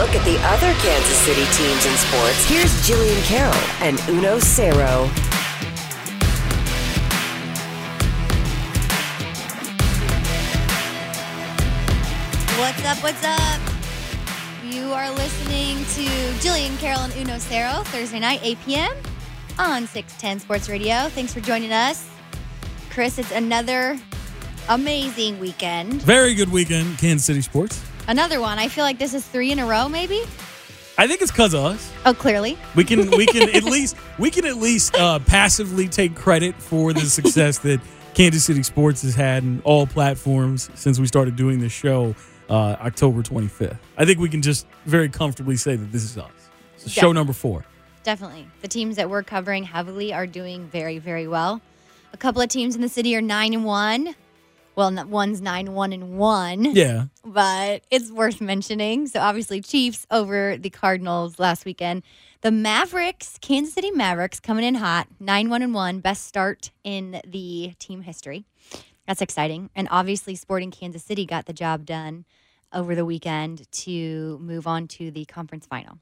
look at the other Kansas City teams in sports, here's Jillian Carroll and Uno Cero. What's up? What's up? You are listening to Jillian Carroll and Uno Cero Thursday night, 8 p.m. on 610 Sports Radio. Thanks for joining us. Chris, it's another amazing weekend. Very good weekend, Kansas City sports. Another one. I feel like this is three in a row, maybe. I think it's because of us. Oh, clearly. We can we can at least we can at least uh, passively take credit for the success that Kansas City sports has had in all platforms since we started doing this show uh, October 25th. I think we can just very comfortably say that this is us. It's show number four. Definitely. The teams that we're covering heavily are doing very, very well. A couple of teams in the city are 9 and 1. Well, one's 9 1 and 1. Yeah. but it's worth mentioning. So obviously, Chiefs over the Cardinals last weekend. The Mavericks, Kansas City Mavericks, coming in hot, nine one and one, best start in the team history. That's exciting, and obviously, Sporting Kansas City got the job done over the weekend to move on to the conference final.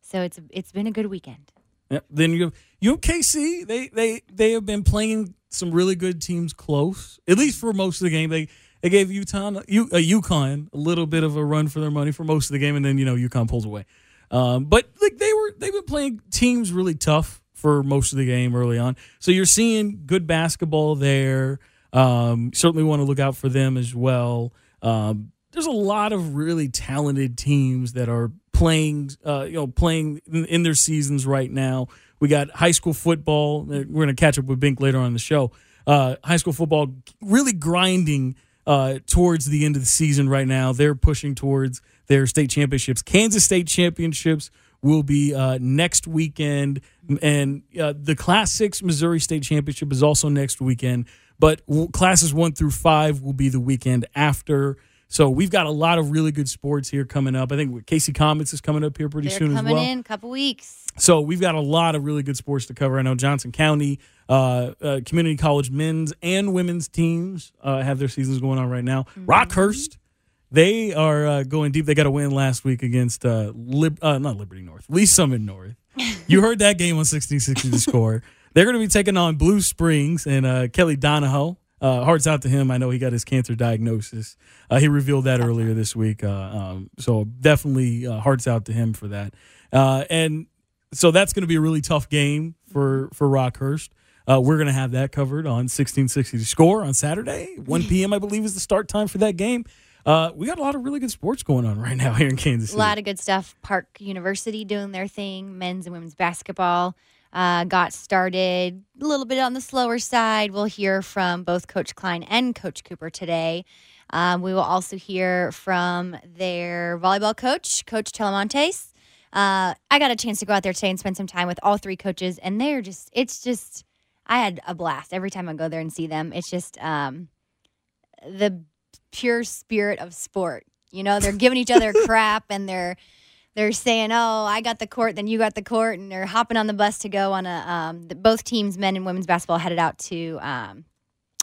So it's it's been a good weekend. Yep. Then you UKC. They they they have been playing some really good teams close, at least for most of the game. They they gave Utah U, uh, UConn a little bit of a run for their money for most of the game, and then you know UConn pulls away. Um, but like they were they've been playing teams really tough for most of the game early on. So you're seeing good basketball there. Um, certainly want to look out for them as well. Um, there's a lot of really talented teams that are playing, uh, you know, playing in, in their seasons right now. We got high school football. We're going to catch up with Bink later on the show. Uh, high school football really grinding uh, towards the end of the season right now. They're pushing towards their state championships. Kansas State championships will be uh, next weekend, and uh, the Class Six Missouri State Championship is also next weekend. But classes one through five will be the weekend after. So we've got a lot of really good sports here coming up. I think KC Comets is coming up here pretty They're soon as coming well. in a couple weeks. So we've got a lot of really good sports to cover. I know Johnson County, uh, uh, community college men's and women's teams uh, have their seasons going on right now. Rockhurst, they are uh, going deep. They got a win last week against uh, Lib- uh, not Liberty North, Lee Summit North. you heard that game on 1660 The Score. They're going to be taking on Blue Springs and uh, Kelly Donahoe. Uh, hearts out to him. I know he got his cancer diagnosis. Uh, he revealed that earlier this week. Uh, um, so definitely uh, hearts out to him for that. Uh, and so that's going to be a really tough game for for Rockhurst. Uh, we're going to have that covered on 1660 The Score on Saturday. 1 p.m. I believe is the start time for that game. Uh, we got a lot of really good sports going on right now here in Kansas A lot of good stuff. Park University doing their thing. Men's and women's basketball uh, got started a little bit on the slower side. We'll hear from both Coach Klein and Coach Cooper today. Um, we will also hear from their volleyball coach, Coach Telemontes. Uh, I got a chance to go out there today and spend some time with all three coaches, and they're just, it's just, I had a blast every time I go there and see them. It's just um, the pure spirit of sport. You know, they're giving each other crap and they're they're saying, "Oh, I got the court, then you got the court," and they're hopping on the bus to go on a. Um, the, both teams, men and women's basketball, headed out to um,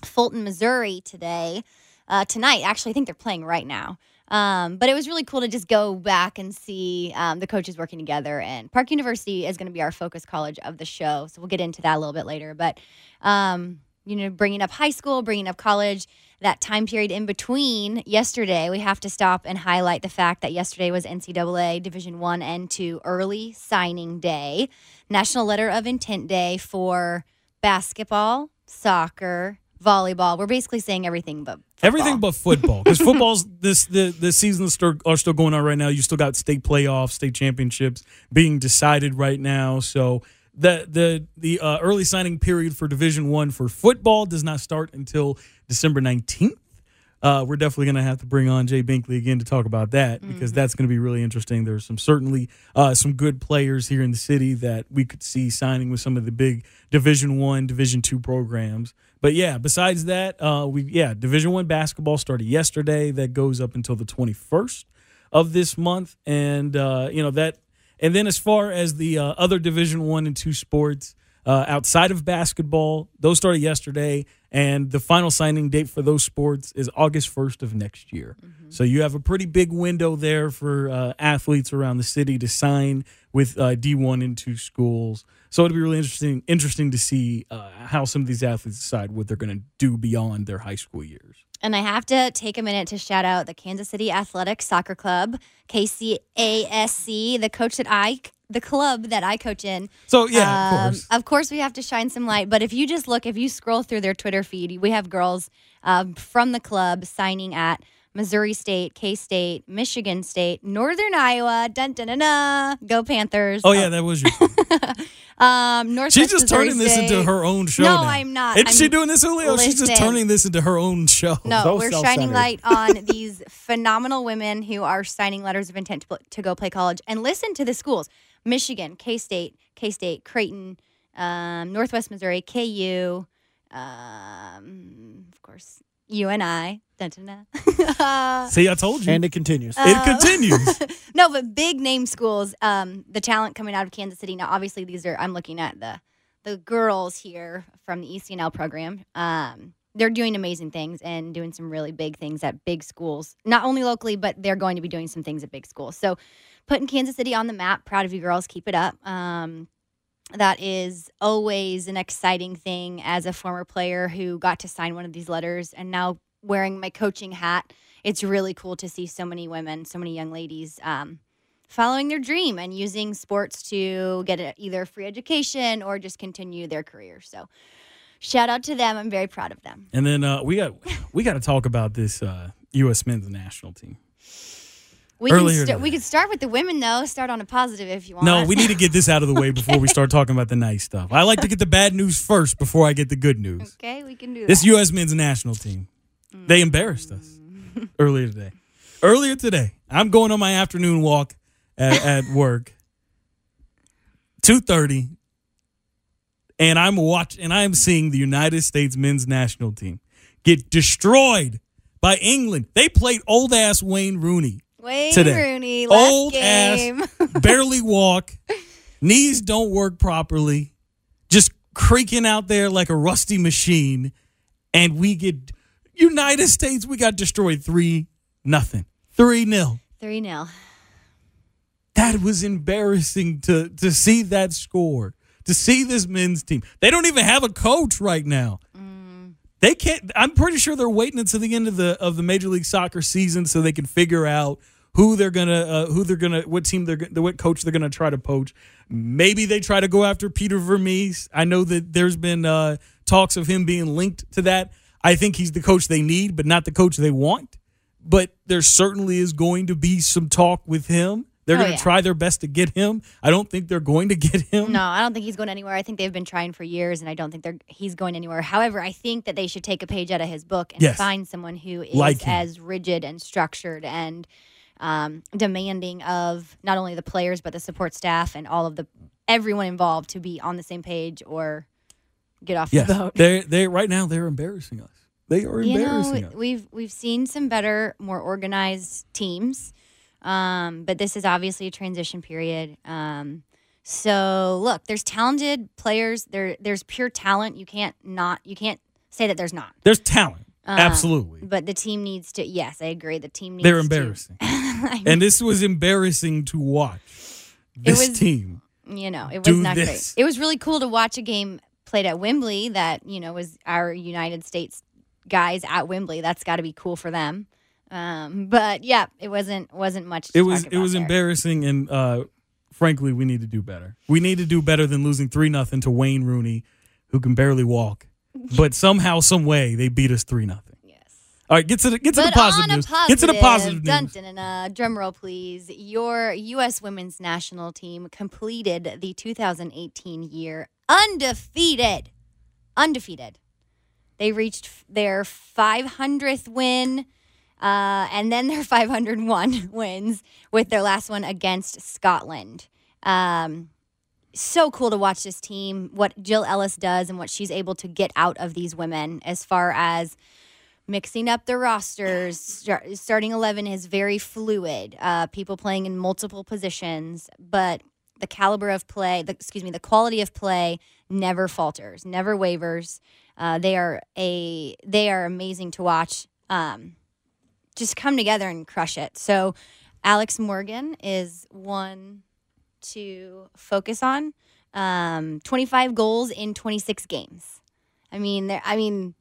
Fulton, Missouri today. Uh, tonight, actually, I think they're playing right now. Um, but it was really cool to just go back and see um, the coaches working together. And Park University is going to be our focus college of the show, so we'll get into that a little bit later. But um, you know, bringing up high school, bringing up college, that time period in between yesterday, we have to stop and highlight the fact that yesterday was NCAA Division One and Two early signing day, National Letter of Intent Day for basketball, soccer, volleyball. We're basically saying everything but football. Everything but football, because football's this the the seasons still, are still going on right now. You still got state playoffs, state championships being decided right now. So the the the uh, early signing period for Division One for football does not start until December nineteenth. Uh, we're definitely going to have to bring on Jay Binkley again to talk about that because that's going to be really interesting. There's some certainly uh, some good players here in the city that we could see signing with some of the big Division One, Division Two programs. But yeah, besides that, uh, we yeah Division One basketball started yesterday. That goes up until the 21st of this month, and uh, you know that. And then as far as the uh, other Division One and Two sports, uh, outside of basketball. Those started yesterday, and the final signing date for those sports is August 1st of next year. So you have a pretty big window there for uh, athletes around the city to sign with uh, D1 and two schools. So it'll be really interesting interesting to see uh, how some of these athletes decide what they're going to do beyond their high school years. And I have to take a minute to shout out the Kansas City Athletic Soccer Club, KCASC, the coach that I, the club that I coach in. So yeah, of Um, course. Of course, we have to shine some light. But if you just look, if you scroll through their Twitter feed, we have girls um, from the club signing at Missouri State, K State, Michigan State, Northern Iowa. Dun dun dun dun. Go Panthers. Oh yeah, that was your. Um, Northwest She's just Missouri turning this into her own show. No, now. I'm not. Isn't I'm- she doing this, Julio? She's just Listen. turning this into her own show. No, So we're shining self-centered. light on these phenomenal women who are signing letters of intent to, pl- to go play college. And listen to the schools Michigan, K State, K State, Creighton, um, Northwest Missouri, KU, um, of course, UNI. Dun, dun, dun. See, I told you. And it continues. Uh, it continues. no, but big name schools. Um, the talent coming out of Kansas City. Now, obviously, these are. I'm looking at the the girls here from the E ECNL program. Um, they're doing amazing things and doing some really big things at big schools. Not only locally, but they're going to be doing some things at big schools. So, putting Kansas City on the map. Proud of you, girls. Keep it up. Um, that is always an exciting thing as a former player who got to sign one of these letters and now wearing my coaching hat it's really cool to see so many women so many young ladies um, following their dream and using sports to get a, either free education or just continue their career so shout out to them i'm very proud of them and then uh, we got we got to talk about this uh, U.S. men's national team. We Earlier can st- we could start with the women though start on a positive if you want No, we need to get this out of the way before we start talking about the nice stuff. I like to get the bad news first before I get the good news. okay we can do This that U.S. men's national team, they embarrassed us mm. earlier today. Earlier today, I'm going on my afternoon walk at, at work, two thirty, and I'm watch and I'm seeing the United States men's national team get destroyed by England. They played old ass Wayne Rooney, Wayne today. Rooney old game ass, barely walk, knees don't work properly, just creaking out there like a rusty machine, and we get United States. We got destroyed three nothing, three nil. 3 0 That was embarrassing to to see that score. To see this men's team, they don't even have a coach right now. Mm. They can't. I'm pretty sure they're waiting until the end of the of the Major League Soccer season so they can figure out who they're gonna uh, who they're gonna what team they're what coach they're gonna try to poach. Maybe they try to go after Peter Vermes. I know that there's been uh, talks of him being linked to that. I think he's the coach they need, but not the coach they want. But there certainly is going to be some talk with him. They're Oh, going to yeah. try their best to get him. I don't think they're going to get him. No, I don't think he's going anywhere. I think they've been trying for years, and I don't think they're he's going anywhere. However, I think that they should take a page out of his book and Yes. find someone who is Like as rigid and structured and um, demanding of not only the players but the support staff and all of the everyone involved to be on the same page or get off Yes, the boat. they they right now they're embarrassing us. They are You embarrassing know, us. we've we've seen some better, more organized teams, um, but this is obviously a transition period. Um, so look, there's talented players. There there's pure talent. You can't not you can't say that there's not. There's talent, Um, absolutely. But the team needs to. Yes, I agree. The team needs. They're to- embarrassing, and this was embarrassing to watch. This was- team. you know, it was not this. great. It was really cool to watch a game played at Wembley that, you know, was our United States guys at Wembley. That's got to be cool for them. Um, but yeah, it wasn't wasn't much. To It was it was there. embarrassing, and uh, frankly, we need to do better. We need to do better than losing three nothing to Wayne Rooney, who can barely walk, but somehow, some way, they beat us three nothing. Yes. All right, get to the get to But the positive on news. positive, get to the positive dun, news. dun, dun, dun, drum roll, please. Your U.S. women's national team completed the 2018 year undefeated. Undefeated. They reached their 500th win uh, and then their 501 wins with their last one against Scotland. Um, so cool to watch this team, what Jill Ellis does and what she's able to get out of these women as far as mixing up the rosters. Star- starting 11 is very fluid, uh, people playing in multiple positions, but the caliber of play, the, excuse me, the quality of play never falters, never wavers. Uh, they are a they are amazing to watch. Um, just come together and crush it. So, Alex Morgan is one to focus on. Um, 25 goals in 26 games. I mean, there. I mean,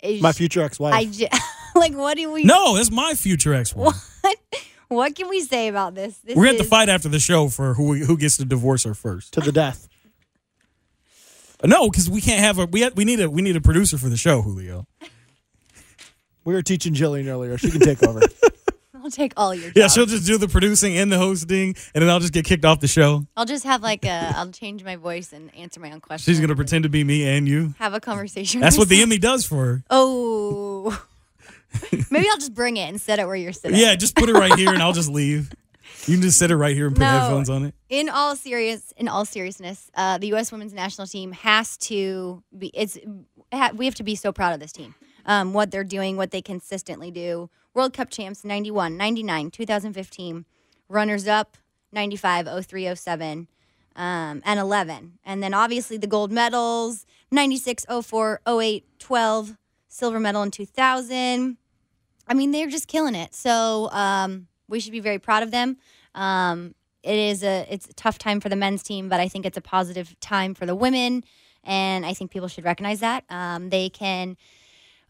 it's- My future ex-wife. I j- like. What do we? No, it's my future ex wife. What? What can we say about this? this We're going to have is- to fight after the show for who we, who gets to divorce her first. to the death. No, because we can't have a we have, we need a we need a producer for the show, Julio. We were teaching Jillian earlier. She can take over. I'll take all your. Yeah, she'll just do the producing and the hosting, and then I'll just get kicked off the show. I'll just have like a. I'll change my voice and answer my own questions. She's gonna pretend to be me and you. have a conversation. That's what the. Emmy does for her. Oh. Maybe I'll just bring it and set it where you're sitting. Yeah, just put it right here, and I'll just leave. You can just sit it right here and put No. headphones on it. In all serious, in all seriousness, uh, the U.S. Women's National Team has to be. It's ha, we have to be so proud of this team. Um, what they're doing, what they consistently do. World Cup champs 91, 99, 2015. Runners up 95, 03, 07, um, and 11. And then obviously the gold medals 96, 04, 08, 12, silver medal in 2000. I mean, they're just killing it. So um, we should be very proud of them. Um, it is a it's a tough time for the men's team, but I think it's a positive time for the women, and I think people should recognize that. Um, they can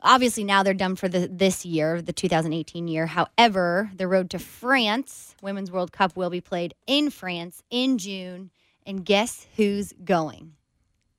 obviously now they're done for the this year, the 2018 year. However, the road to France, Women's World Cup, will be played in France in June, and guess who's going?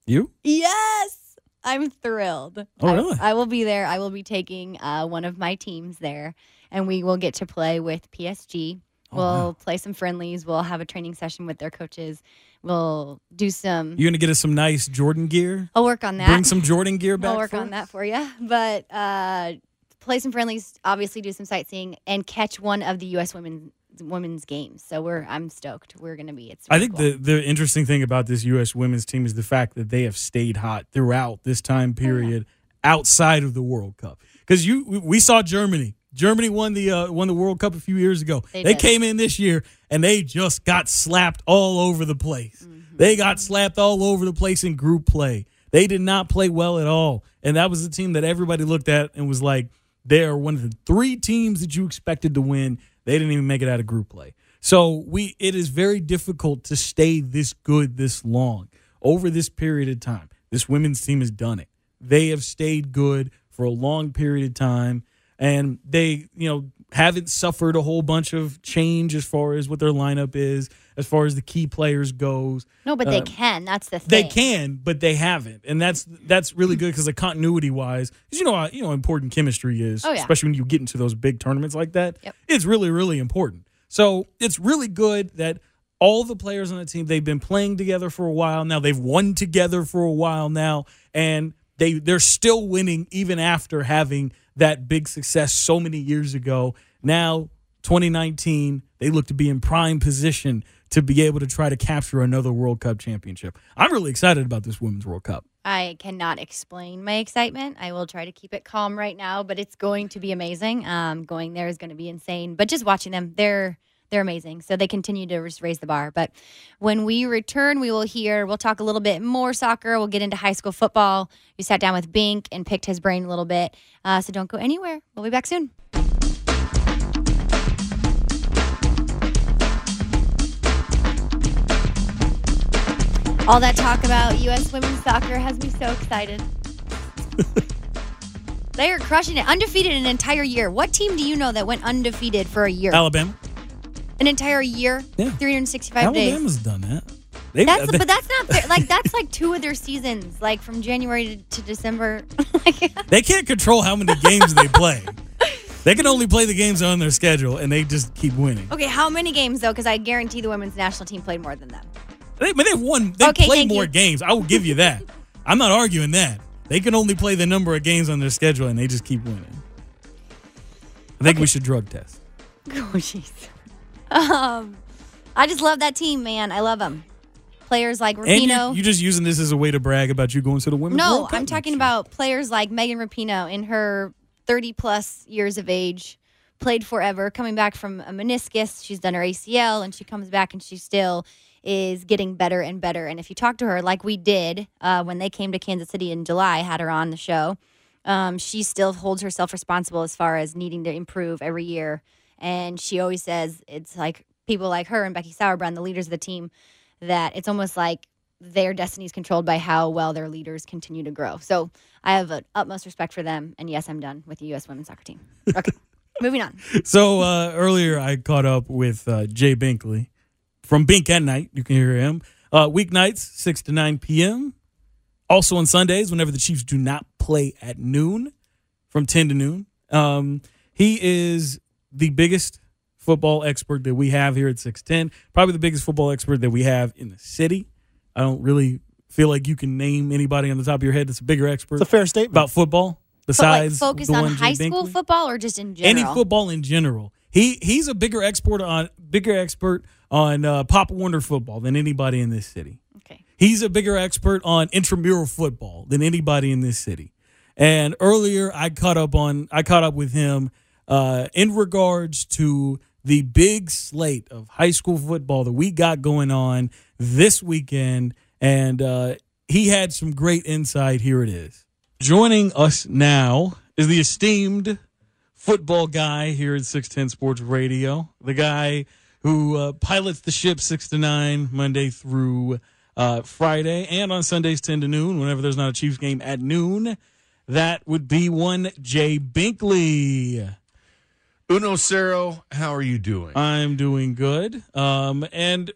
You? Yes, I'm thrilled. Oh, I- really? I, will be there. I will be taking uh, one of my teams there, and we will get to play with PSG. Oh, we'll wow. play some friendlies. We'll have a training session with their coaches. We'll do some. You're gonna get us some nice Jordan gear? I'll work on that. Bring some Jordan gear back. I'll work on us? that for you. But uh, play some friendlies. Obviously, do some sightseeing and catch one of the U.S. women's women's games. So we're I'm stoked. We're gonna be. It's. I think cool. the the interesting thing about this U.S. women's team is the fact that they have stayed hot throughout this Oh, time period outside of the World Cup. Because you, we saw Germany. Germany won the uh, won the World Cup a few years ago. They They, came in this year and they just got slapped all over the place. Mm-hmm. They got slapped all over the place in group play. They did not play well at all, and that was the team that everybody looked at and was like, they are one of the three teams that you expected to win. They didn't even make it out of group play. So we it is very difficult to stay this good this long over this period of time. This women's team has done it. They have stayed good for a long period of time and they, you know, haven't suffered a whole bunch of change as far as what their lineup is, as far as the key players goes. no, but they uh, can. That's the thing. They can, but they haven't, and that's that's really good because the continuity wise, because you know how you know important chemistry is, Oh, yeah. especially when you get into those big tournaments like that. Yep. It's really really important. So it's really good that all the players on the team they've been playing together for a while now. They've won together for a while now, and they they're still winning even after having that big success so many years ago. Now 2019, they look to be in prime position to be able to try to capture another World Cup championship. I'm really excited about this Women's World Cup. I cannot explain my excitement. I will try to keep it calm right now, but it's going to be amazing. Um, going there is going to be insane. But just watching them, they're they're amazing. So they continue to raise the bar. But when we return, we will hear. We'll talk a little bit more soccer. We'll get into high school football. We sat down with Bink and picked his brain a little bit. Uh, so don't go anywhere. We'll be back soon. All that talk about U.S. women's soccer has me so excited. they are crushing it. Undefeated an entire year. What team do you know that went undefeated for a year? Alabama. An entire year? Yeah. 365 days. Alabama's done that. They, That's they, but that's not fair. Like that's like two of their seasons, like from January to, to December. They can't control how many games they play. They can only play the games on their schedule, and they just keep winning. okay, how many games though? Because I guarantee the women's national team played more than them. They, but they've won. They Okay, play thank more you. games. I will give you that. I'm not arguing that. They can only play the number of games on their schedule, and they just keep winning. I think we should drug test. Oh jeez. Um, I just love that team, man. I love them. Players like And you, Rapinoe. you're just using this as a way to brag about you going to the women's no, World Cup I'm talking about players like Megan Rapinoe in her 30 plus years of age, played forever, coming back from a meniscus. She's done her ACL, and she comes back and she still is getting better and better. And if you talk to her, like we did uh, when they came to Kansas City in July, had her on the show, um, she still holds herself responsible as far as needing to improve every year. And she always says it's like people like her and Becky Sauerbrunn, the leaders of the team, that it's almost like their destiny is controlled by how well their leaders continue to grow. So I have an utmost respect for them. And yes, I'm done with the U.S. women's soccer team. Okay, moving on. So uh, earlier I caught up with uh, Jay Binkley from Bink at Night. You can hear him uh, weeknights six to nine p.m. Also on Sundays, whenever the Chiefs do not play at noon, from ten to noon. Um, he is the biggest football expert that we have here at six ten. Probably the biggest football expert that we have in the city. I don't really feel like you can name anybody on the top of your head that's a bigger expert It's a fair statement. about football But like besides focused the on one Jay high school Binkley? football or just in general? any football in general. He he's a bigger expert on bigger expert on uh, Pop Warner football than anybody in this city. Okay. He's a bigger expert on intramural football than anybody in this city. And earlier, I caught up on I caught up with him uh, in regards to the big slate of high school football that we got going on this weekend, and uh, he had some great insight. Here it is. Joining us now is the esteemed football guy here at 610 Sports Radio, the guy who uh, pilots the ship 6 to 9 Monday through uh, Friday and on Sundays 10 to noon whenever there's not a Chiefs game at noon. That would be one Jay Binkley. Uno Cero, how are you doing? I'm doing good. Um, and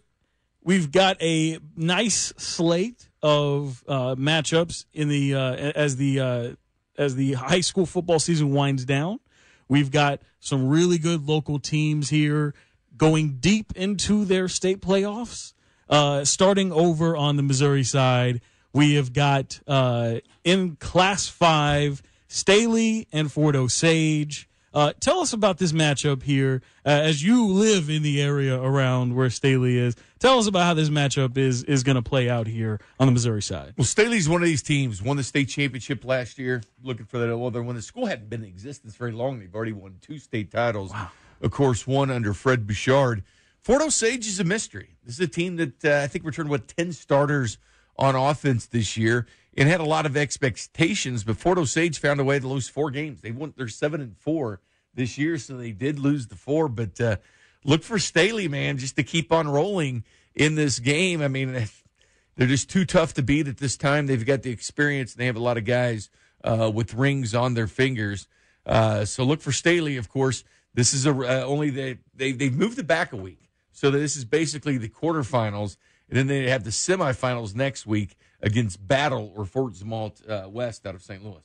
we've got a nice slate of uh, matchups in the uh, as the uh, as the high school football season winds down. We've got some really good local teams here going deep into their state playoffs. Uh, starting over on the Missouri side, we have got uh, in Class Five Staley and Fort Osage. Uh, tell us about this matchup here, uh, as you live in the area around where Staley is. Tell us about how this matchup is is going to play out here on the Missouri side. well, Staley's one of these teams. Won the state championship last year. Looking for that other one. The school hadn't been in existence very long. They've already won two state titles. Of course, one under Fred Bouchard. Fort Osage is a mystery. This is a team that uh, I think returned what ten starters on offense this year and had a lot of expectations. But Fort Osage found a way to lose four games. They won. They're seven and four this year, so they did lose the four. But uh, look for Staley, man, just to keep on rolling in this game. I mean, they're just too tough to beat at this time. They've got the experience, and they have a lot of guys uh, with rings on their fingers. Uh, so look for Staley, of course. This is a uh, only they they they've moved it back a week, so this is basically the quarterfinals, and then they have the semifinals next week against Battle or Fort Zumwalt uh, West out of St. Louis.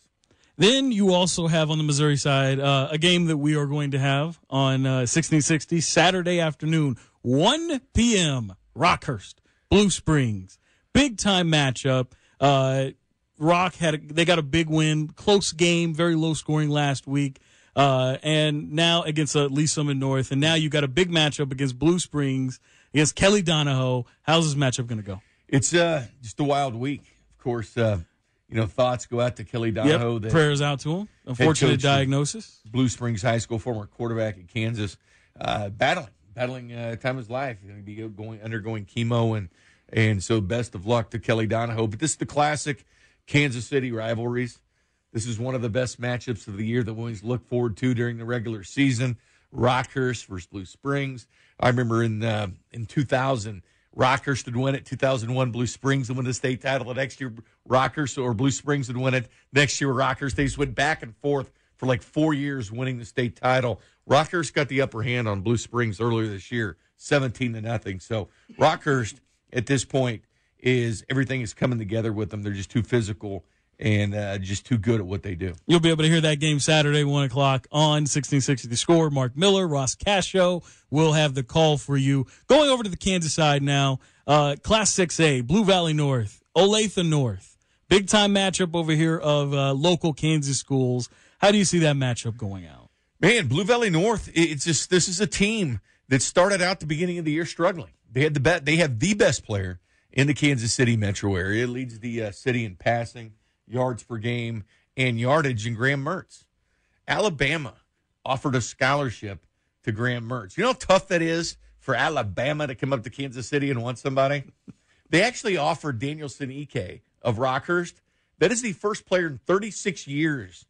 Then you also have on the Missouri side uh, a game that we are going to have on uh, 1660 Saturday afternoon, 1 p.m. Rockhurst, Blue Springs, big time matchup. Uh, Rock had a, they got a big win, close game, very low scoring last week, uh, and now against uh, Lee Summit North, and now you got a big matchup against Blue Springs against Kelly Donahoe. How's this matchup going to go? It's uh, just a wild week. Of course, you know thoughts go out to Kelly Donahoe. Yep, prayers out to him. Unfortunate diagnosis. Blue Springs High School, former quarterback at Kansas, uh, battling, battling uh, time of his life. He's going to be going undergoing chemo, and and so best of luck to Kelly Donahoe. But this is the classic Kansas City rivalries. This is one of the best matchups of the year that we always look forward to during the regular season. Rockhurst versus Blue Springs. I remember in uh, in 2000, Rockhurst would win it. 2001, Blue Springs would win the state title. The next year, Rockhurst or Blue Springs would win it. Next year, Rockhurst. They just went back and forth for like four years, winning the state title. Rockhurst got the upper hand on Blue Springs earlier this year, 17 to nothing. So Rockhurst at this point is everything is coming together with them. They're just too physical and uh, just too good at what they do. You'll be able to hear that game Saturday, 1 o'clock on 1660 The Score. Mark Miller, Ross Cascio will have the call for you. Going over to the Kansas side now, uh, Class 6A, Blue Valley North, Olathe North. Big time matchup over here of uh, local Kansas schools. How do you see that matchup going out? Man, Blue Valley North. It's just this is a team that started out the beginning of the year struggling. They had the bet. They have the best player in the Kansas City metro area. It leads the uh, city in passing, yards per game, and yardage. And Graham Mertz, Alabama, offered a scholarship to Graham Mertz. You know how tough that is for Alabama to come up to Kansas City and want somebody? They actually offered Danielson Ike of Rockhurst. That is the first player in 36 years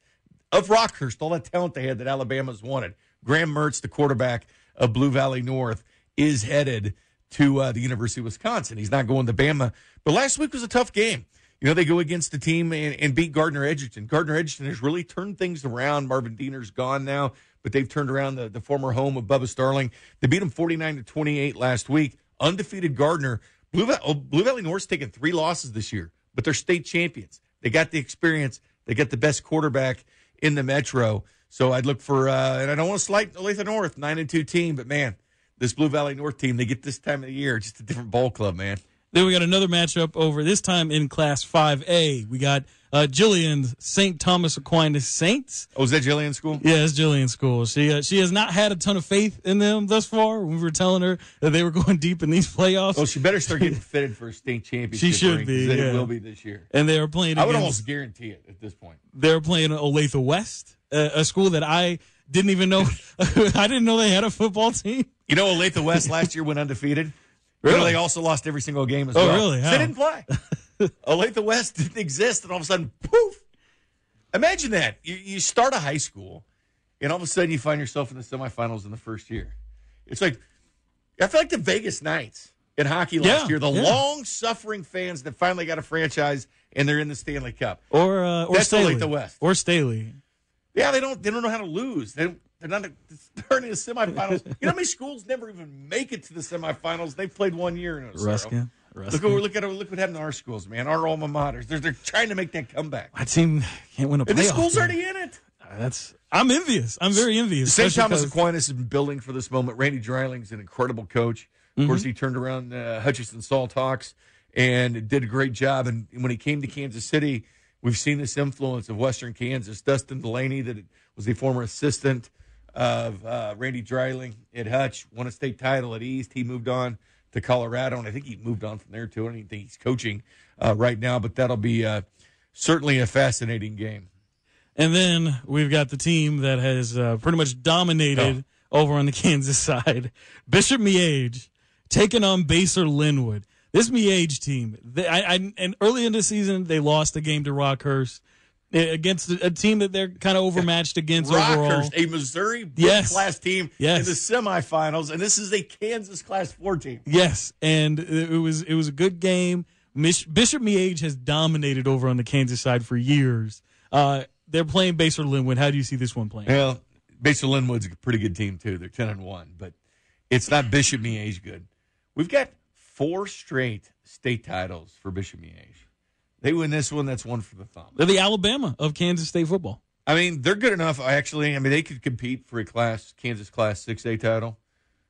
of Rockhurst, all that talent they had that Alabama's wanted. Graham Mertz, the quarterback of Blue Valley North, is headed to uh, the University of Wisconsin. He's not going to Bama. But last week was a tough game. You know, they go against the team and, and beat Gardner Edgerton. Gardner Edgerton has really turned things around. Marvin Diener's gone now, but they've turned around the, the former home of Bubba Starling. They beat him 49 to 28 last week. Undefeated Gardner. Blue, Valley, oh, Blue Valley North's taken three losses this year, but they're state champions. They got the experience. They got the best quarterback in the Metro. So I'd look for, uh, and I don't want to slight Olathe North, nine and two team, but man, this Blue Valley North team, they get this time of the year, just a different ball club, man. Then we got another matchup over this time in Class 5A. We got uh, Jillian's St. Thomas Aquinas Saints. Oh, is that Jillian school? Yeah, it's Jillian School. She uh, she has not had a ton of faith in them thus far. We were telling her that they were going deep in these playoffs. Oh, she better start getting fitted for a state championship. She should ring, be, yeah. It will be this year. and they are playing. I would against- almost guarantee it at this point. they're playing Olathe West, uh, a school that I didn't even know. I didn't know they had a football team. You know, Olathe West last year went undefeated. Really? You know, they also lost every single game as Oh, well. really? How? They didn't play. Olathe West didn't exist, and all of a sudden, poof. Imagine that. You, you start a high school, and all of a sudden you find yourself in the semifinals in the first year. It's like, I feel like the Vegas Knights in hockey last Yeah, year, the yeah. long suffering fans that finally got a franchise and they're in the Stanley Cup. Or uh, or That's Staley. the West. Or Staley. Yeah, they don't. They don't know how to lose. They, they're not. They're in the semifinals. you know how many schools never even make it to the semifinals? They've played one year in a Ruskin. Look, Ruskin. what- look at look what happened to our schools, man. Our alma maters. They're they're trying to make that comeback. My team can't win a And the school's game. already in it. That's. I'm envious. I'm very envious. St. Thomas Aquinas has been building for this moment. Randy Dreiling's an incredible coach. Of course, he turned around uh, Hutchinson Salt Hawks and did a great job. And when he came to Kansas City, we've seen this influence of Western Kansas. Dustin Delaney, that was the former assistant of uh, Randy Dreiling at Hutch, won a state title at East. He moved on to Colorado, and I think he moved on from there too. I don't even think he's coaching uh, right now, but that'll be uh, certainly a fascinating game. And then we've got the team that has uh, pretty much dominated over on the Kansas side. Bishop Miege taking on Basehor Linwood. This Miege team, they, I, I, and early in the season, they lost the game to Rockhurst against a, a team that they're kind of overmatched against overall. A Missouri Yes. class team Yes. in the semifinals, and this is a Kansas class four team. Yes, and it was it was a good game. Mich- Bishop Miege has dominated over on the Kansas side for years. Uh, they're playing Basehor Linwood. How do you see this one playing? Well, Basehor Linwood's a pretty good team too. They're ten and one, but it's not Bishop Miege good. We've got four straight state titles for Bishop Miege. They win this one, that's one for the thumb. They're the Alabama of Kansas State football. I mean, they're good enough. Actually, I mean, they could compete for a class Kansas Class Six A title.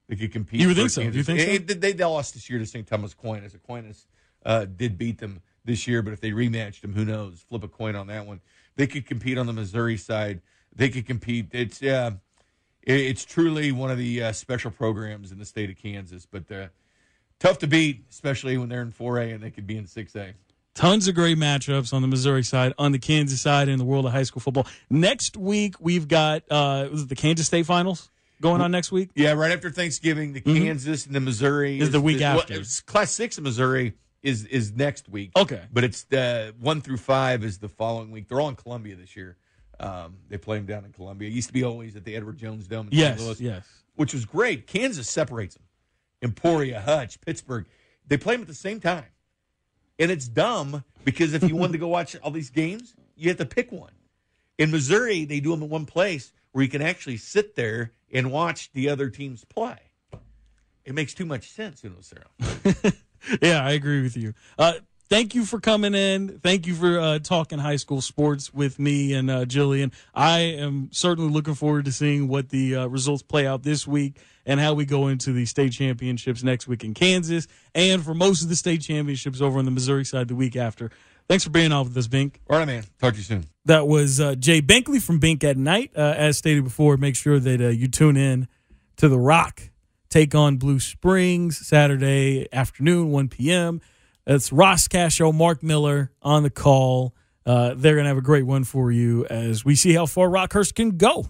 They could compete. You would think so. Kansas. You think so? It- it- they, they lost this year to St. Thomas Aquinas. Aquinas uh, did beat them this year, but if they rematched them, who knows? Flip a coin on that one. They could compete on the Missouri side. They could compete. It's uh, it- it's truly one of the uh, special programs in the state of Kansas, but uh, tough to beat, especially when they're in 4A and they could be in 6A. Tons of great matchups on the Missouri side, on the Kansas side, in the world of high school football. Next week we've got uh, was it the Kansas State finals going on next week? Yeah, right after Thanksgiving, the Kansas and the Missouri Mm-hmm. Is the week well, after. it's Class six in Missouri is is next week. Okay. but it's uh, one through five is the following week. They're all in Columbia this year. Um, they play them down in Columbia. It used to be always at the Edward Jones Dome in Yes, St. Louis, yes. which was great. Kansas separates them. Emporia, Hutch, Pittsburgh, they play them at the same time, and it's dumb because if you wanted to go watch all these games, you have to pick one. In Missouri, they do them in one place where you can actually sit there and watch the other teams play. It makes too much sense, know, Sarah. Yeah, I agree with you. Uh, thank you for coming in. Thank you for uh, talking high school sports with me and uh, Jillian. I am certainly looking forward to seeing what the uh, results play out this week and how we go into the state championships next week in Kansas and for most of the state championships over on the Missouri side the week after. Thanks for being on with us, Bink. All right, man. Talk to you soon. That was uh, Jay Binkley from Bink at Night. Uh, as stated before, make sure that uh, you tune in to The Rock take on Blue Springs Saturday afternoon, 1 p.m. It's Ross Casho, Mark Miller on the call. Uh, they're going to have a great one for you as we see how far Rockhurst can go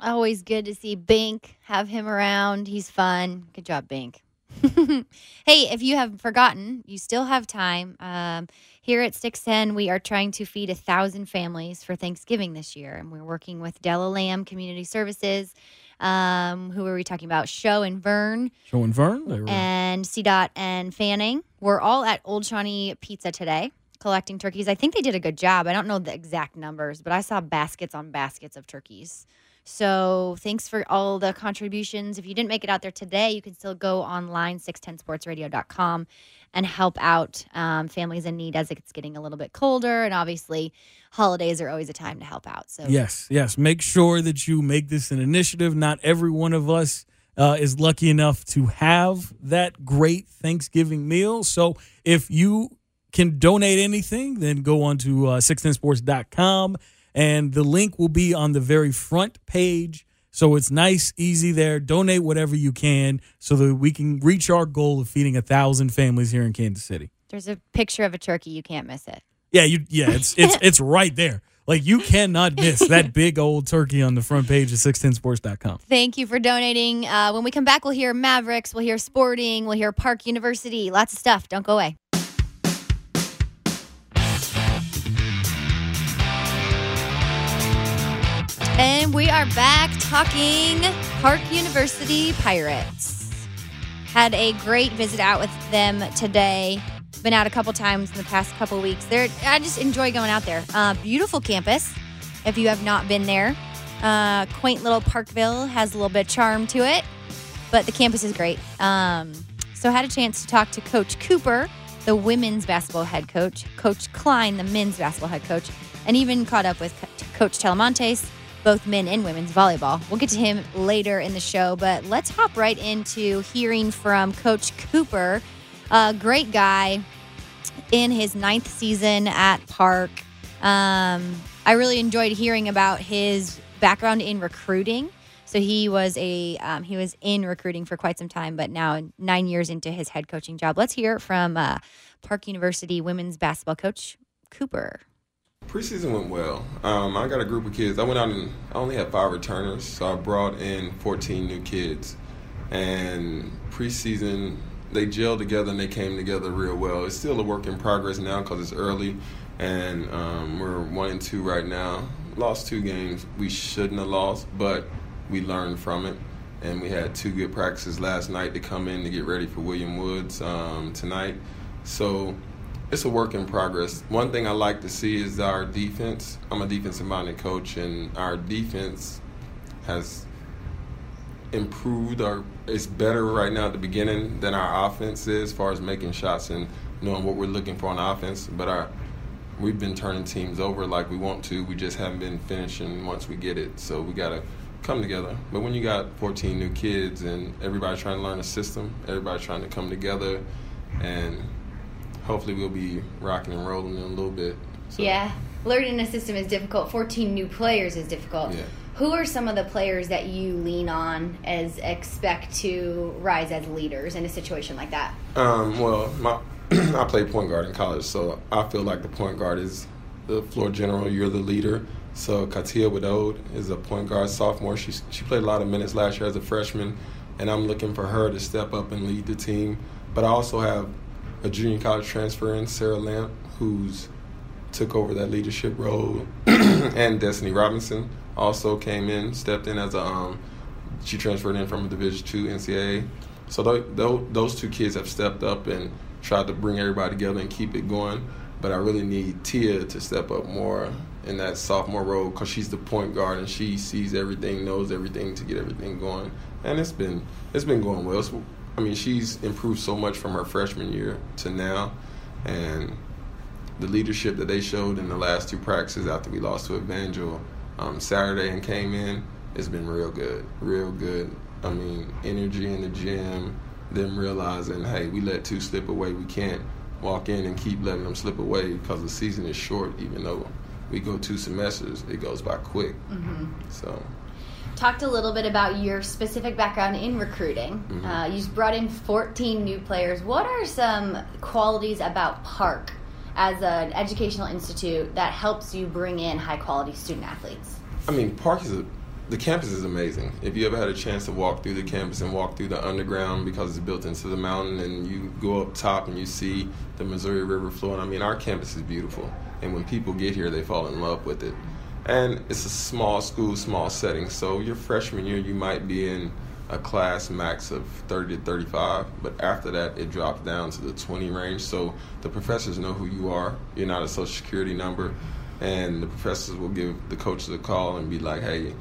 Always good to see Bink, have him around. He's fun. Good job, Bink. hey, if you have forgotten, you still have time. Um, here at 610, we are trying to feed a thousand families for Thanksgiving this year, and we're working with Della Lamb Community Services. Um, who are we talking about? Show and Vern Show and Vern. Were, and CDOT and Fanning. We're all at Old Shawnee Pizza today collecting turkeys. I think they did a good job. I don't know the exact numbers, but I saw baskets on baskets of turkeys. So thanks for all the contributions. If you didn't make it out there today, you can still go online, 610sportsradio.com, and help out um, families in need as it's getting a little bit colder. And obviously, holidays are always a time to help out. So Yes, yes. Make sure that you make this an initiative. Not every one of us uh, is lucky enough to have that great Thanksgiving meal. So if you can donate anything, then go on to uh, 610sports.com and the link will be on the very front page. So it's nice, easy there. Donate whatever you can so that we can reach our goal of feeding a thousand families here in Kansas City. there's a picture of a turkey. You can't miss it. Yeah, you yeah, it's it's it's right there. Like you cannot miss that big old turkey on the front page of 610sports.com. Thank you for donating. Uh, when we come back, we'll hear Mavericks, we'll hear Sporting, we'll hear Park University. Lots of stuff. Don't go away. And we are back talking Park University Pirates. Had a great visit out with them today. Been out a couple times in the past couple weeks. There, I just enjoy going out there. Uh, beautiful campus. If you have not been there, uh, quaint little Parkville has a little bit of charm to it, but the campus is great. Um, so I had a chance to talk to Coach Cooper, the women's basketball head coach, Coach Klein, the men's basketball head coach, and even caught up with Co- Coach Telemontes, both men and women's volleyball. We'll get to him later in the show, but let's hop right into hearing from Coach Cooper, a great guy in his ninth season at Park. Um, I really enjoyed hearing about his background in recruiting. So he was a um, he was in recruiting for quite some time, but now nine years into his head coaching job. Let's hear from uh, Park University women's basketball coach Cooper. Preseason went well. Um, I got a group of kids. I went out and I only had five returners, so I brought in 14 new kids. And preseason, they gelled together and they came together real well. It's still a work in progress now because it's early, and um, we're one and two right now. Lost two games we shouldn't have lost, but we learned from it. And we had two good practices last night to come in to get ready for William Woods um, tonight. So it's a work in progress. One thing I like to see is our defense. I'm a defensive minded coach, and our defense has improved or it's better right now at the beginning than our offense is as far as making shots and knowing what we're looking for on offense. But our we've been turning teams over like we want to. We just haven't been finishing once we get it. So we gotta come together. But when you got 14 new kids and everybody trying to learn a system, everybody trying to come together, and hopefully we'll be rocking and rolling in a little bit. So, Yeah, learning a system is difficult. 14 new players is difficult. Yeah. Who are some of the players that you lean on as expect to rise as leaders in a situation like that? Um, well, my I played point guard in college, so I feel like the point guard is the floor general. You're the leader. So Katia Wadode is a point guard sophomore. She she played a lot of minutes last year as a freshman, and I'm looking for her to step up and lead the team. But I also have a junior college transfer in Sarah Lamp, who's took over that leadership role, and Destiny Robinson also came in, stepped in as a um, she transferred in from a Division two NCAA. So th- th- those two kids have stepped up and tried to bring everybody together and keep it going. But I really need Tia to step up more in that sophomore role because she's the point guard and she sees everything, knows everything to get everything going. And it's been it's been going well. It's, I mean, she's improved so much from her freshman year to now, and the leadership that they showed in the last two practices after we lost to Evangel um, Saturday and came in, it's been real good, real good. I mean, energy in the gym, them realizing, hey, we let two slip away. We can't walk in and keep letting them slip away because the season is short. Even though we go two semesters, it goes by quick. So Talked a little bit about your specific background in recruiting. Uh, you brought in 14 new players. What are some qualities about Park as an educational institute that helps you bring in high quality student athletes? I mean, Park is a the campus is amazing. If you ever had a chance to walk through the campus and walk through the underground because it's built into the mountain, and you go up top and you see the Missouri River flowing, I mean, our campus is beautiful. And when people get here, they fall in love with it. And it's a small school, small setting. So your freshman year, you might be in a class max of 30 to 35, but after that, it drops down to the 20 range. So the professors know who you are. You're not a social security number. And the professors will give the coaches a call and be like, hey,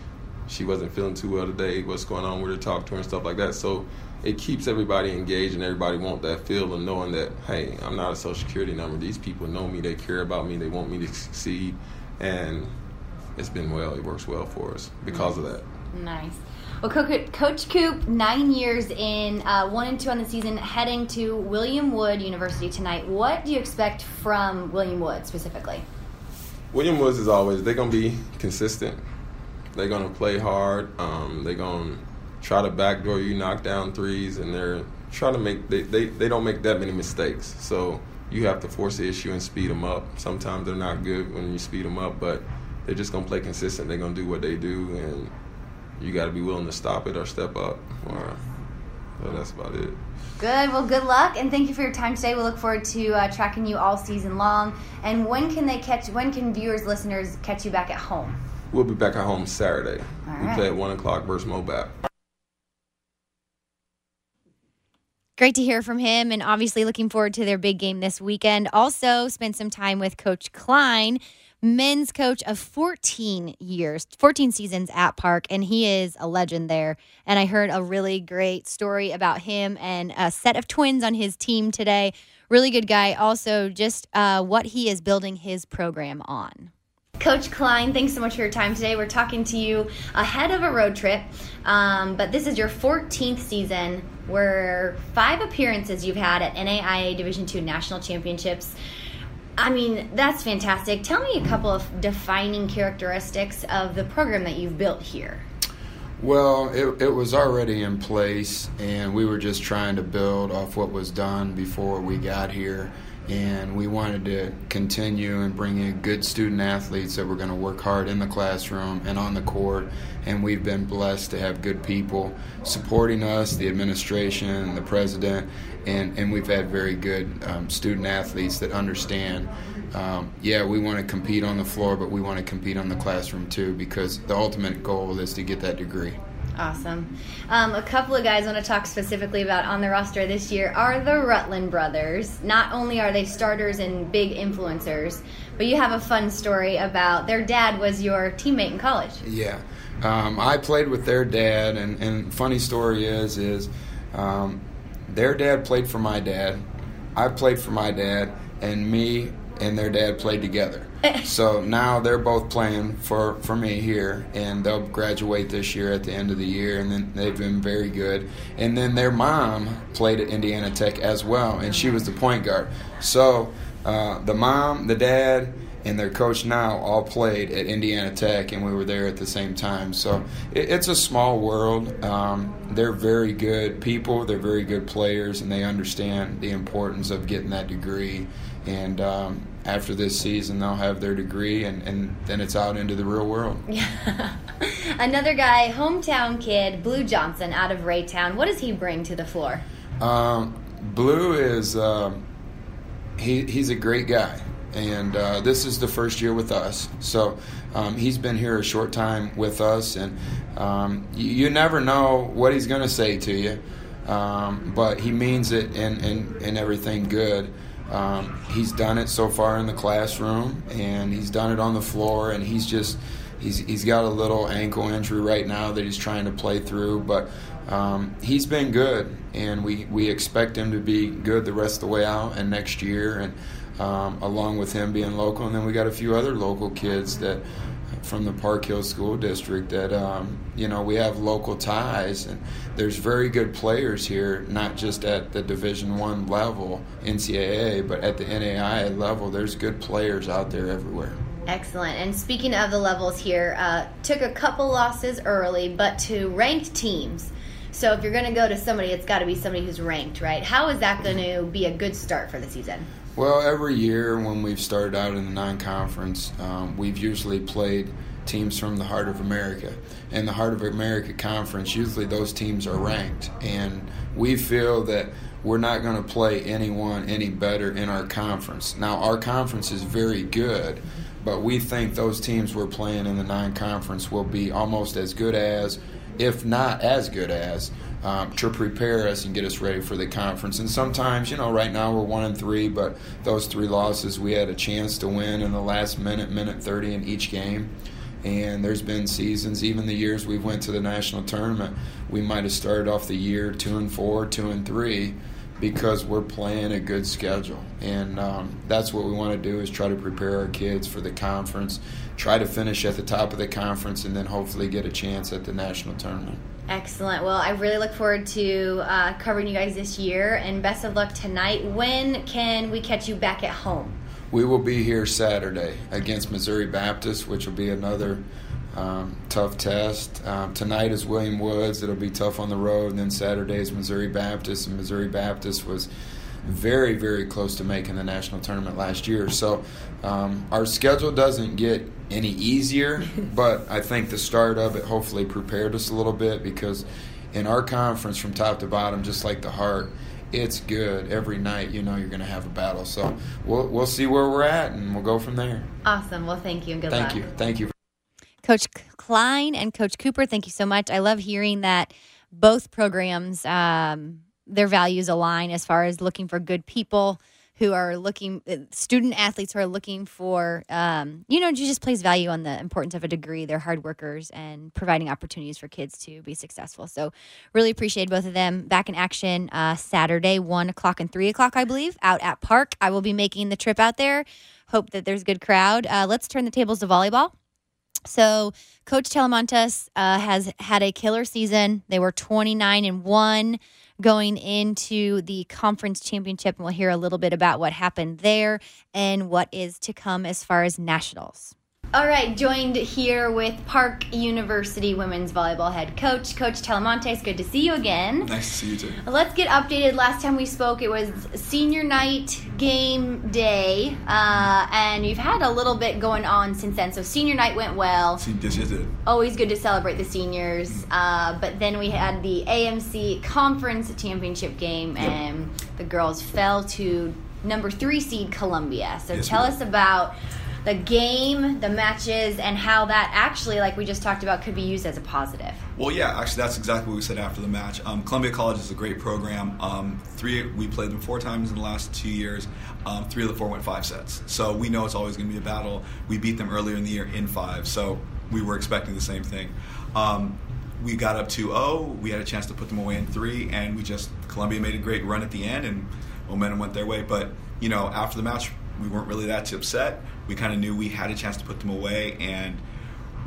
she wasn't feeling too well today. What's going on with her? Talk to her and stuff like that. So it keeps everybody engaged and everybody want that feel of knowing that hey, I'm not a social security number. These people know me. They care about me. They want me to succeed, and it's been well. It works well for us because of that. Nice. Well, Coach Coop, nine years in, uh, one and two on the season, heading to William Wood University tonight. What do you expect from William Wood specifically? William Woods is always they're gonna be consistent. They're gonna play hard. Um, they're gonna try to backdoor you, knock down threes, and they're trying to make they, they, they don't make that many mistakes. So you have to force the issue and speed them up. Sometimes they're not good when you speed them up, but they're just gonna play consistent. They're gonna do what they do, and you got to be willing to stop it or step up. Or, so that's about it. Good. Well, good luck, and thank you for your time today. We look forward to uh, tracking you all season long. And when can they catch? When can viewers, listeners, catch you back at home? We'll be back at home Saturday. All we right. play at one o'clock versus Mobap. Great to hear from him, and obviously looking forward to their big game this weekend. Also, spent some time with Coach Klein, men's coach of 14 years, 14 seasons at Park, and he is a legend there. And I heard a really great story about him and a set of twins on his team today. Really good guy. Also, just uh, what he is building his program on. Coach Klein, thanks so much for your time today. We're talking to you ahead of a road trip, um, but this is your 14th season. Where five appearances you've had at NAIA Division II national championships. I mean, that's fantastic. Tell me a couple of defining characteristics of the program that you've built here. Well, it, it was already in place, and we were just trying to build off what was done before we got here. And we wanted to continue and bring in good student athletes that were going to work hard in the classroom and on the court. And we've been blessed to have good people supporting us, the administration, the president, and, and we've had very good um, student athletes that understand um, yeah, we want to compete on the floor, but we want to compete on the classroom too because the ultimate goal is to get that degree. Awesome. Um, a couple of guys want to talk specifically about on the roster this year are the Rutland brothers. Not only are they starters and big influencers, but you have a fun story about their dad was your teammate in college. Yeah, um, I played with their dad, and, and funny story is is um, their dad played for my dad. I played for my dad, and me and their dad played together. so now they're both playing for, for me here, and they'll graduate this year at the end of the year, and then they've been very good. And then their mom played at Indiana Tech as well, and she was the point guard. So uh, the mom, the dad, and their coach now all played at Indiana Tech, and we were there at the same time. So it, it's a small world. Um, they're very good people, they're very good players, and they understand the importance of getting that degree. And um, after this season, they'll have their degree, and, and then it's out into the real world. Yeah. Another guy, hometown kid, Blue Johnson out of Raytown. What does he bring to the floor? Um, Blue is um, he, he's a great guy, and uh, this is the first year with us. So um, he's been here a short time with us, and um, you, you never know what he's going to say to you, um, but he means it in, in, in everything good. Um, he's done it so far in the classroom, and he's done it on the floor, and he's just he's he's got a little ankle injury right now that he's trying to play through, but um, he's been good, and we we expect him to be good the rest of the way out and next year, and um, along with him being local, and then we got a few other local kids that from the Park Hill School District that um, you know we have local ties, and there's very good players here, not just at the Division One level, NCAA, but at the NAIA level. There's good players out there everywhere. Excellent. And speaking of the levels here, uh, took a couple losses early, but to ranked teams. So if you're going to go to somebody, it's got to be somebody who's ranked, right? How is that going to be a good start for the season? Well, every year when we've started out in the non-conference, um, we've usually played teams from the Heart of America. And the Heart of America Conference, usually those teams are ranked. And we feel that we're not going to play anyone any better in our conference. Now, our conference is very good, but we think those teams we're playing in the nine conference will be almost as good as, if not as good as, um, to prepare us and get us ready for the conference. And sometimes, you know, right now we're one and three, but those three losses we had a chance to win in the last minute, minute 30 in each game. And there's been seasons, even the years we went to the national tournament, we might have started off the year two and four, two and three, because we're playing a good schedule. And um, that's what we want to do is try to prepare our kids for the conference, try to finish at the top of the conference, and then hopefully get a chance at the national tournament. Excellent. Well, I really look forward to uh, covering you guys this year, and best of luck tonight. When can we catch you back at home? We will be here Saturday against Missouri Baptist, which will be another um, tough test. Um, tonight is William Woods. It'll be tough on the road. And then Saturday is Missouri Baptist. And Missouri Baptist was very, very close to making the national tournament last year. So um, our schedule doesn't get any easier, but I think the start of it hopefully prepared us a little bit because in our conference from top to bottom, just like the heart, it's good every night. You know you're going to have a battle, so we'll we'll see where we're at, and we'll go from there. Awesome. Well, thank you and good Thank luck. you, thank you. Coach Klein and Coach Cooper, thank you so much. I love hearing that both programs, um, their values align as far as looking for good people who are looking, uh, student athletes who are looking for, um, you know, just place value on the importance of a degree. They're hard workers and providing opportunities for kids to be successful. So, really appreciate both of them. Back in action uh, Saturday, 1 o'clock and 3 o'clock, I believe, out at Park. I will be making the trip out there. Hope that there's a good crowd. Uh, let's turn the tables to volleyball. So, Coach Telemontes uh, has had a killer season. They were 29 and 1 going into the conference championship, and we'll hear a little bit about what happened there and what is to come as far as nationals. All right, joined here with Park University women's volleyball head coach, Coach Telemontes. Good to see you again. Nice to see you too. Let's get updated. Last time we spoke, it was senior night game day, uh, and you've had a little bit going on since then. So senior night went well. This is it. Always good to celebrate the seniors. Uh, but then we had the AMC Conference Championship game, Yep. and the girls fell to number three seed Columbia. So Yes, tell us about the game, the matches, and how that actually, like we just talked about, could be used as a positive. Well, yeah, actually, that's exactly what we said after the match. Um, Columbia College is a great program. Um, three, we played them four times in the last two years. Um, three of the four went five sets, so we know it's always going to be a battle. We beat them earlier in the year in five, so we were expecting the same thing. Um, we got up 2-0. We had a chance to put them away in three, and we just Columbia made a great run at the end, and momentum went their way. But you know, after the match, we weren't really that upset. We kind of knew we had a chance to put them away, and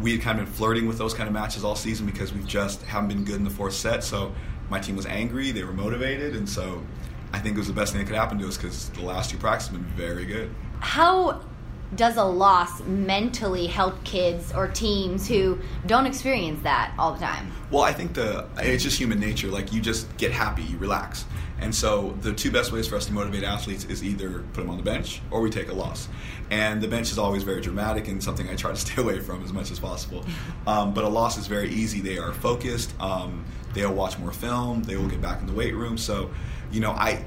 we had kind of been flirting with those kind of matches all season because we just haven't been good in the fourth set. So my team was angry, they were motivated, and so I think it was the best thing that could happen to us because the last two practices have been very good. How does a loss mentally help kids or teams who don't experience that all the time? Well, I think the it's just human nature. Like you just get happy, you relax, and so the two best ways for us to motivate athletes is either put them on the bench or we take a loss. And the bench is always very dramatic and something I try to stay away from as much as possible. Um, but a loss is very easy. They are focused. Um, they'll watch more film. They will get back in the weight room. So, you know, I.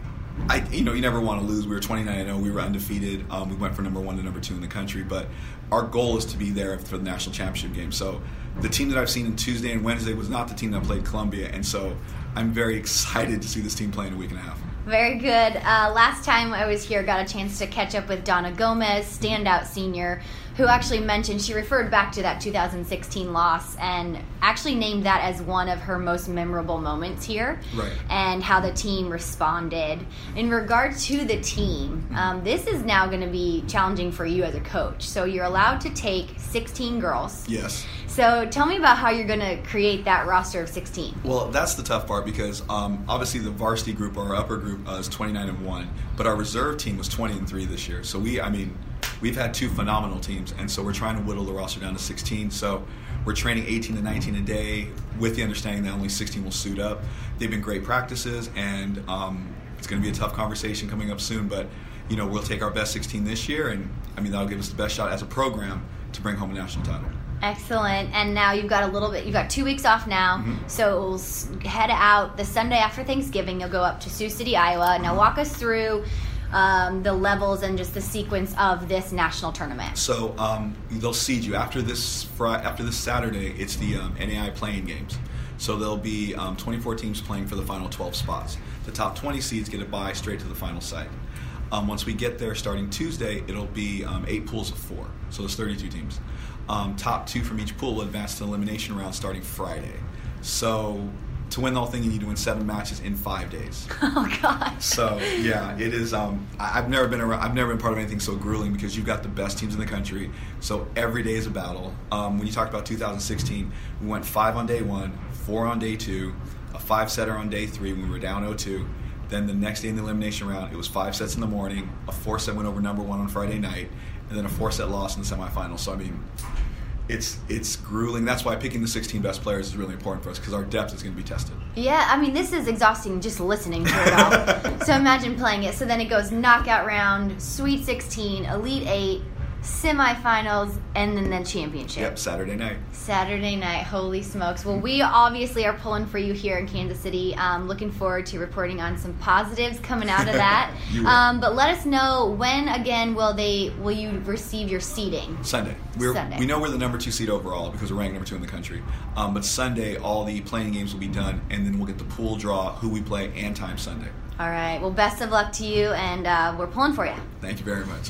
I, you know, you never want to lose. We were 29 0. We were undefeated. Um, we went from number one to number two in the country. But our goal is to be there for the national championship game. So the team that I've seen in Tuesday and Wednesday was not the team that played Columbia. And so I'm very excited to see this team play in a week and a half. Very good. Uh, last time I was here, got a chance to catch up with Donna Gomez, standout senior, who actually mentioned she referred back to that 2016 loss and actually named that as one of her most memorable moments here, Right. and how the team responded. In regard to the team, um, this is now going to be challenging for you as a coach. So you're allowed to take 16 girls. Yes. So tell me about how you're going to create that roster of 16. Well, that's the tough part because um, obviously the varsity group, our upper group, uh, is 29 and one, but our reserve team was 20 and three this year. So we, I mean, we've had two phenomenal teams, and so we're trying to whittle the roster down to 16. So we're training 18 to 19 a day with the understanding that only 16 will suit up. They've been great practices, and um, it's going to be a tough conversation coming up soon. But you know, we'll take our best 16 this year, and I mean that'll give us the best shot as a program to bring home a national title. Excellent. And now you've got a little bit, you've got two weeks off now. So we'll head out the Sunday after Thanksgiving. You'll go up to Sioux City, Iowa. Now walk us through um, the levels and just the sequence of this national tournament. So um, they'll seed you after this Friday, after this Saturday. It's the um, NAIA playing games. So there'll be um, 24 teams playing for the final 12 spots. The top 20 seeds get a bye straight to the final site. Um, once we get there, starting Tuesday, it'll be um, eight pools of four. So there's 32 teams. Um, top two from each pool will advance to the elimination round starting Friday. So to win the whole thing, you need to win seven matches in five days. Oh, gosh. So yeah, it is. Um, I, I've never been around. I've never been part of anything so grueling because you've got the best teams in the country. So every day is a battle. Um, when you talked about 2016, we went five on day one, four on day two, a five setter on day three when we were down 0-2. Then the next day in the elimination round, it was five sets in the morning, a four set win over number one on Friday night, and then a four set loss in the semifinals. So I mean, it's it's grueling. That's why picking the 16 best players is really important for us because our depth is going to be tested. Yeah, I mean, this is exhausting just listening to it all. so imagine playing it. So then it goes knockout round, Sweet 16, Elite 8, semifinals, and then the championship. Yep, Saturday night. Saturday night. Holy smokes. Well, we obviously are pulling for you here in Kansas City. Um, looking forward to reporting on some positives coming out of that. Um, but let us know when again will they will you receive your seating? Sunday. We're, Sunday. We know we're the number two seed overall because we're ranked number two in the country. Um, but Sunday, all the playing games will be done, and then we'll get the pool draw, who we play, and time Sunday. All right. Well, best of luck to you, and uh, we're pulling for you. Thank you very much.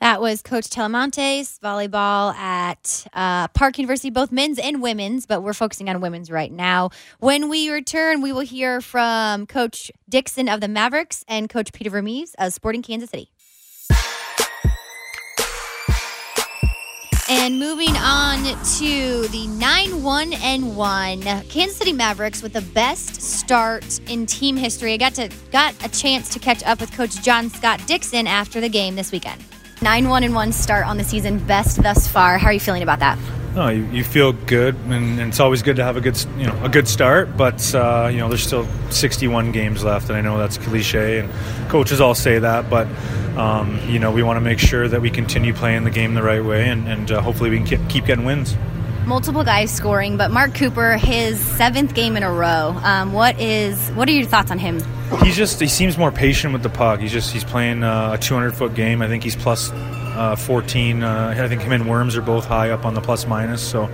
That was Coach Telemontes volleyball at uh, Park University, both men's and women's, but we're focusing on women's right now. When we return, we will hear from Coach Dickson of the Mavericks and Coach Peter Vermes of Sporting Kansas City. And moving on to the 9 1 and 1 Kansas City Mavericks with the best start in team history. I got to got a chance to catch up with Coach John Scott Dickson after the game this weekend. 9 1 and 1 start on the season, best thus far. How are you feeling about that? No, you, you feel good, and, and it's always good to have a good, you know, a good start. But uh, you know, there's still 61 games left, and I know that's cliche, and coaches all say that. But um, you know, we want to make sure that we continue playing the game the right way, and, and uh, hopefully we can keep, keep getting wins. Multiple guys scoring, but Mark Cooper, his seventh game in a row. Um, what is what are your thoughts on him? He's just he seems more patient with the puck. He's just he's playing uh, a 200 foot game. I think he's plus uh, 14. Uh, I think him and Worms are both high up on the plus minus. So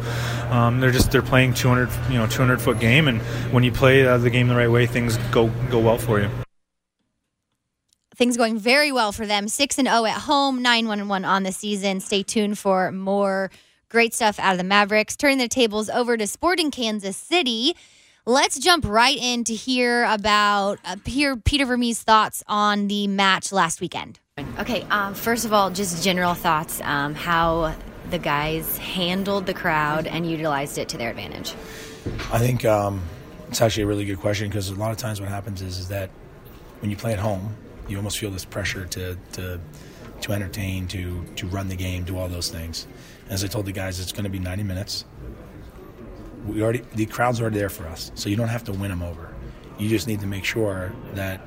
um, they're just they're playing 200 you know 200 foot game, and when you play uh, the game the right way, things go go well for you. Things going very well for them. Six and zero at home, 9 1 1 on the season. Stay tuned for more great stuff out of the Mavericks. Turning the tables over to Sporting Kansas City. Let's jump right in to hear about uh, hear Peter Vermes' thoughts on the match last weekend. Okay, um, first of all, just general thoughts um, how the guys handled the crowd and utilized it to their advantage. I think um, it's actually a really good question because a lot of times what happens is, is that when you play at home, you almost feel this pressure to to to entertain, to to run the game, do all those things. As I told the guys, it's going to be 90 minutes. We already the crowd's already there for us, so you don't have to win them over. You just need to make sure that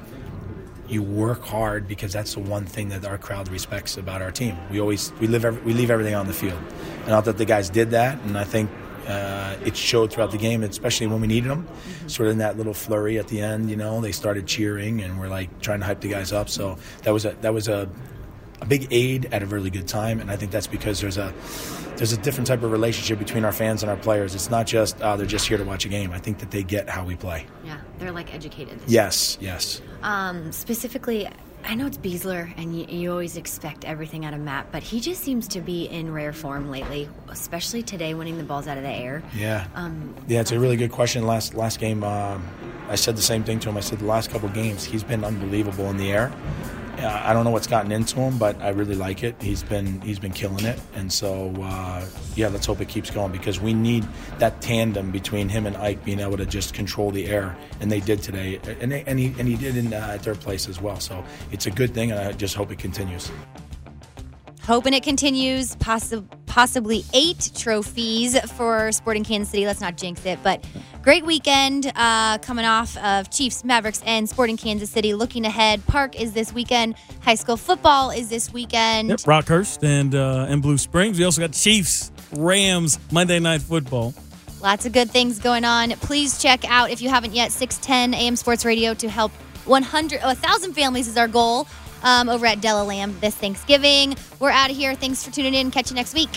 you work hard because that's the one thing that our crowd respects about our team. We always we live every, we leave everything on the field, and I thought the guys did that, and I think uh, it showed throughout the game, especially when we needed them. Sort of in that little flurry at the end, you know, they started cheering and we're like trying to hype the guys up. So that was a that was a a big aid at a really good time, and I think that's because there's a there's a different type of relationship between our fans and our players. It's not just uh, they're just here to watch a game. I think that they get how we play. Yeah, they're like educated. Yes, yes. Um, specifically, I know it's Besler, and you, you always expect everything out of Matt, but he just seems to be in rare form lately, especially today, winning the balls out of the air. Yeah. Um, Yeah, it's a really good question. Last last game, um, I said the same thing to him. I said the last couple games, he's been unbelievable in the air. I don't know what's gotten into him, but I really like it. He's been he's been killing it, and so uh, yeah, let's hope it keeps going because we need that tandem between him and Ike being able to just control the air, and they did today, and they, and he and he did in uh, their place as well. So it's a good thing, and I just hope it continues. Hoping it continues. Possi- possibly eight trophies for Sporting Kansas City. Let's not jinx it, but great weekend uh, coming off of Chiefs, Mavericks, and Sporting Kansas City. Looking ahead, Park is this weekend. High school football is this weekend. Yep, Rockhurst and uh, and Blue Springs. We also got Chiefs Rams Monday Night Football. Lots of good things going on. Please check out, if you haven't yet, 610 AM Sports Radio to help 100, oh, 1,000 families is our goal um, over at Della Lamb this Thanksgiving. We're out of here. Thanks for tuning in. Catch you next week.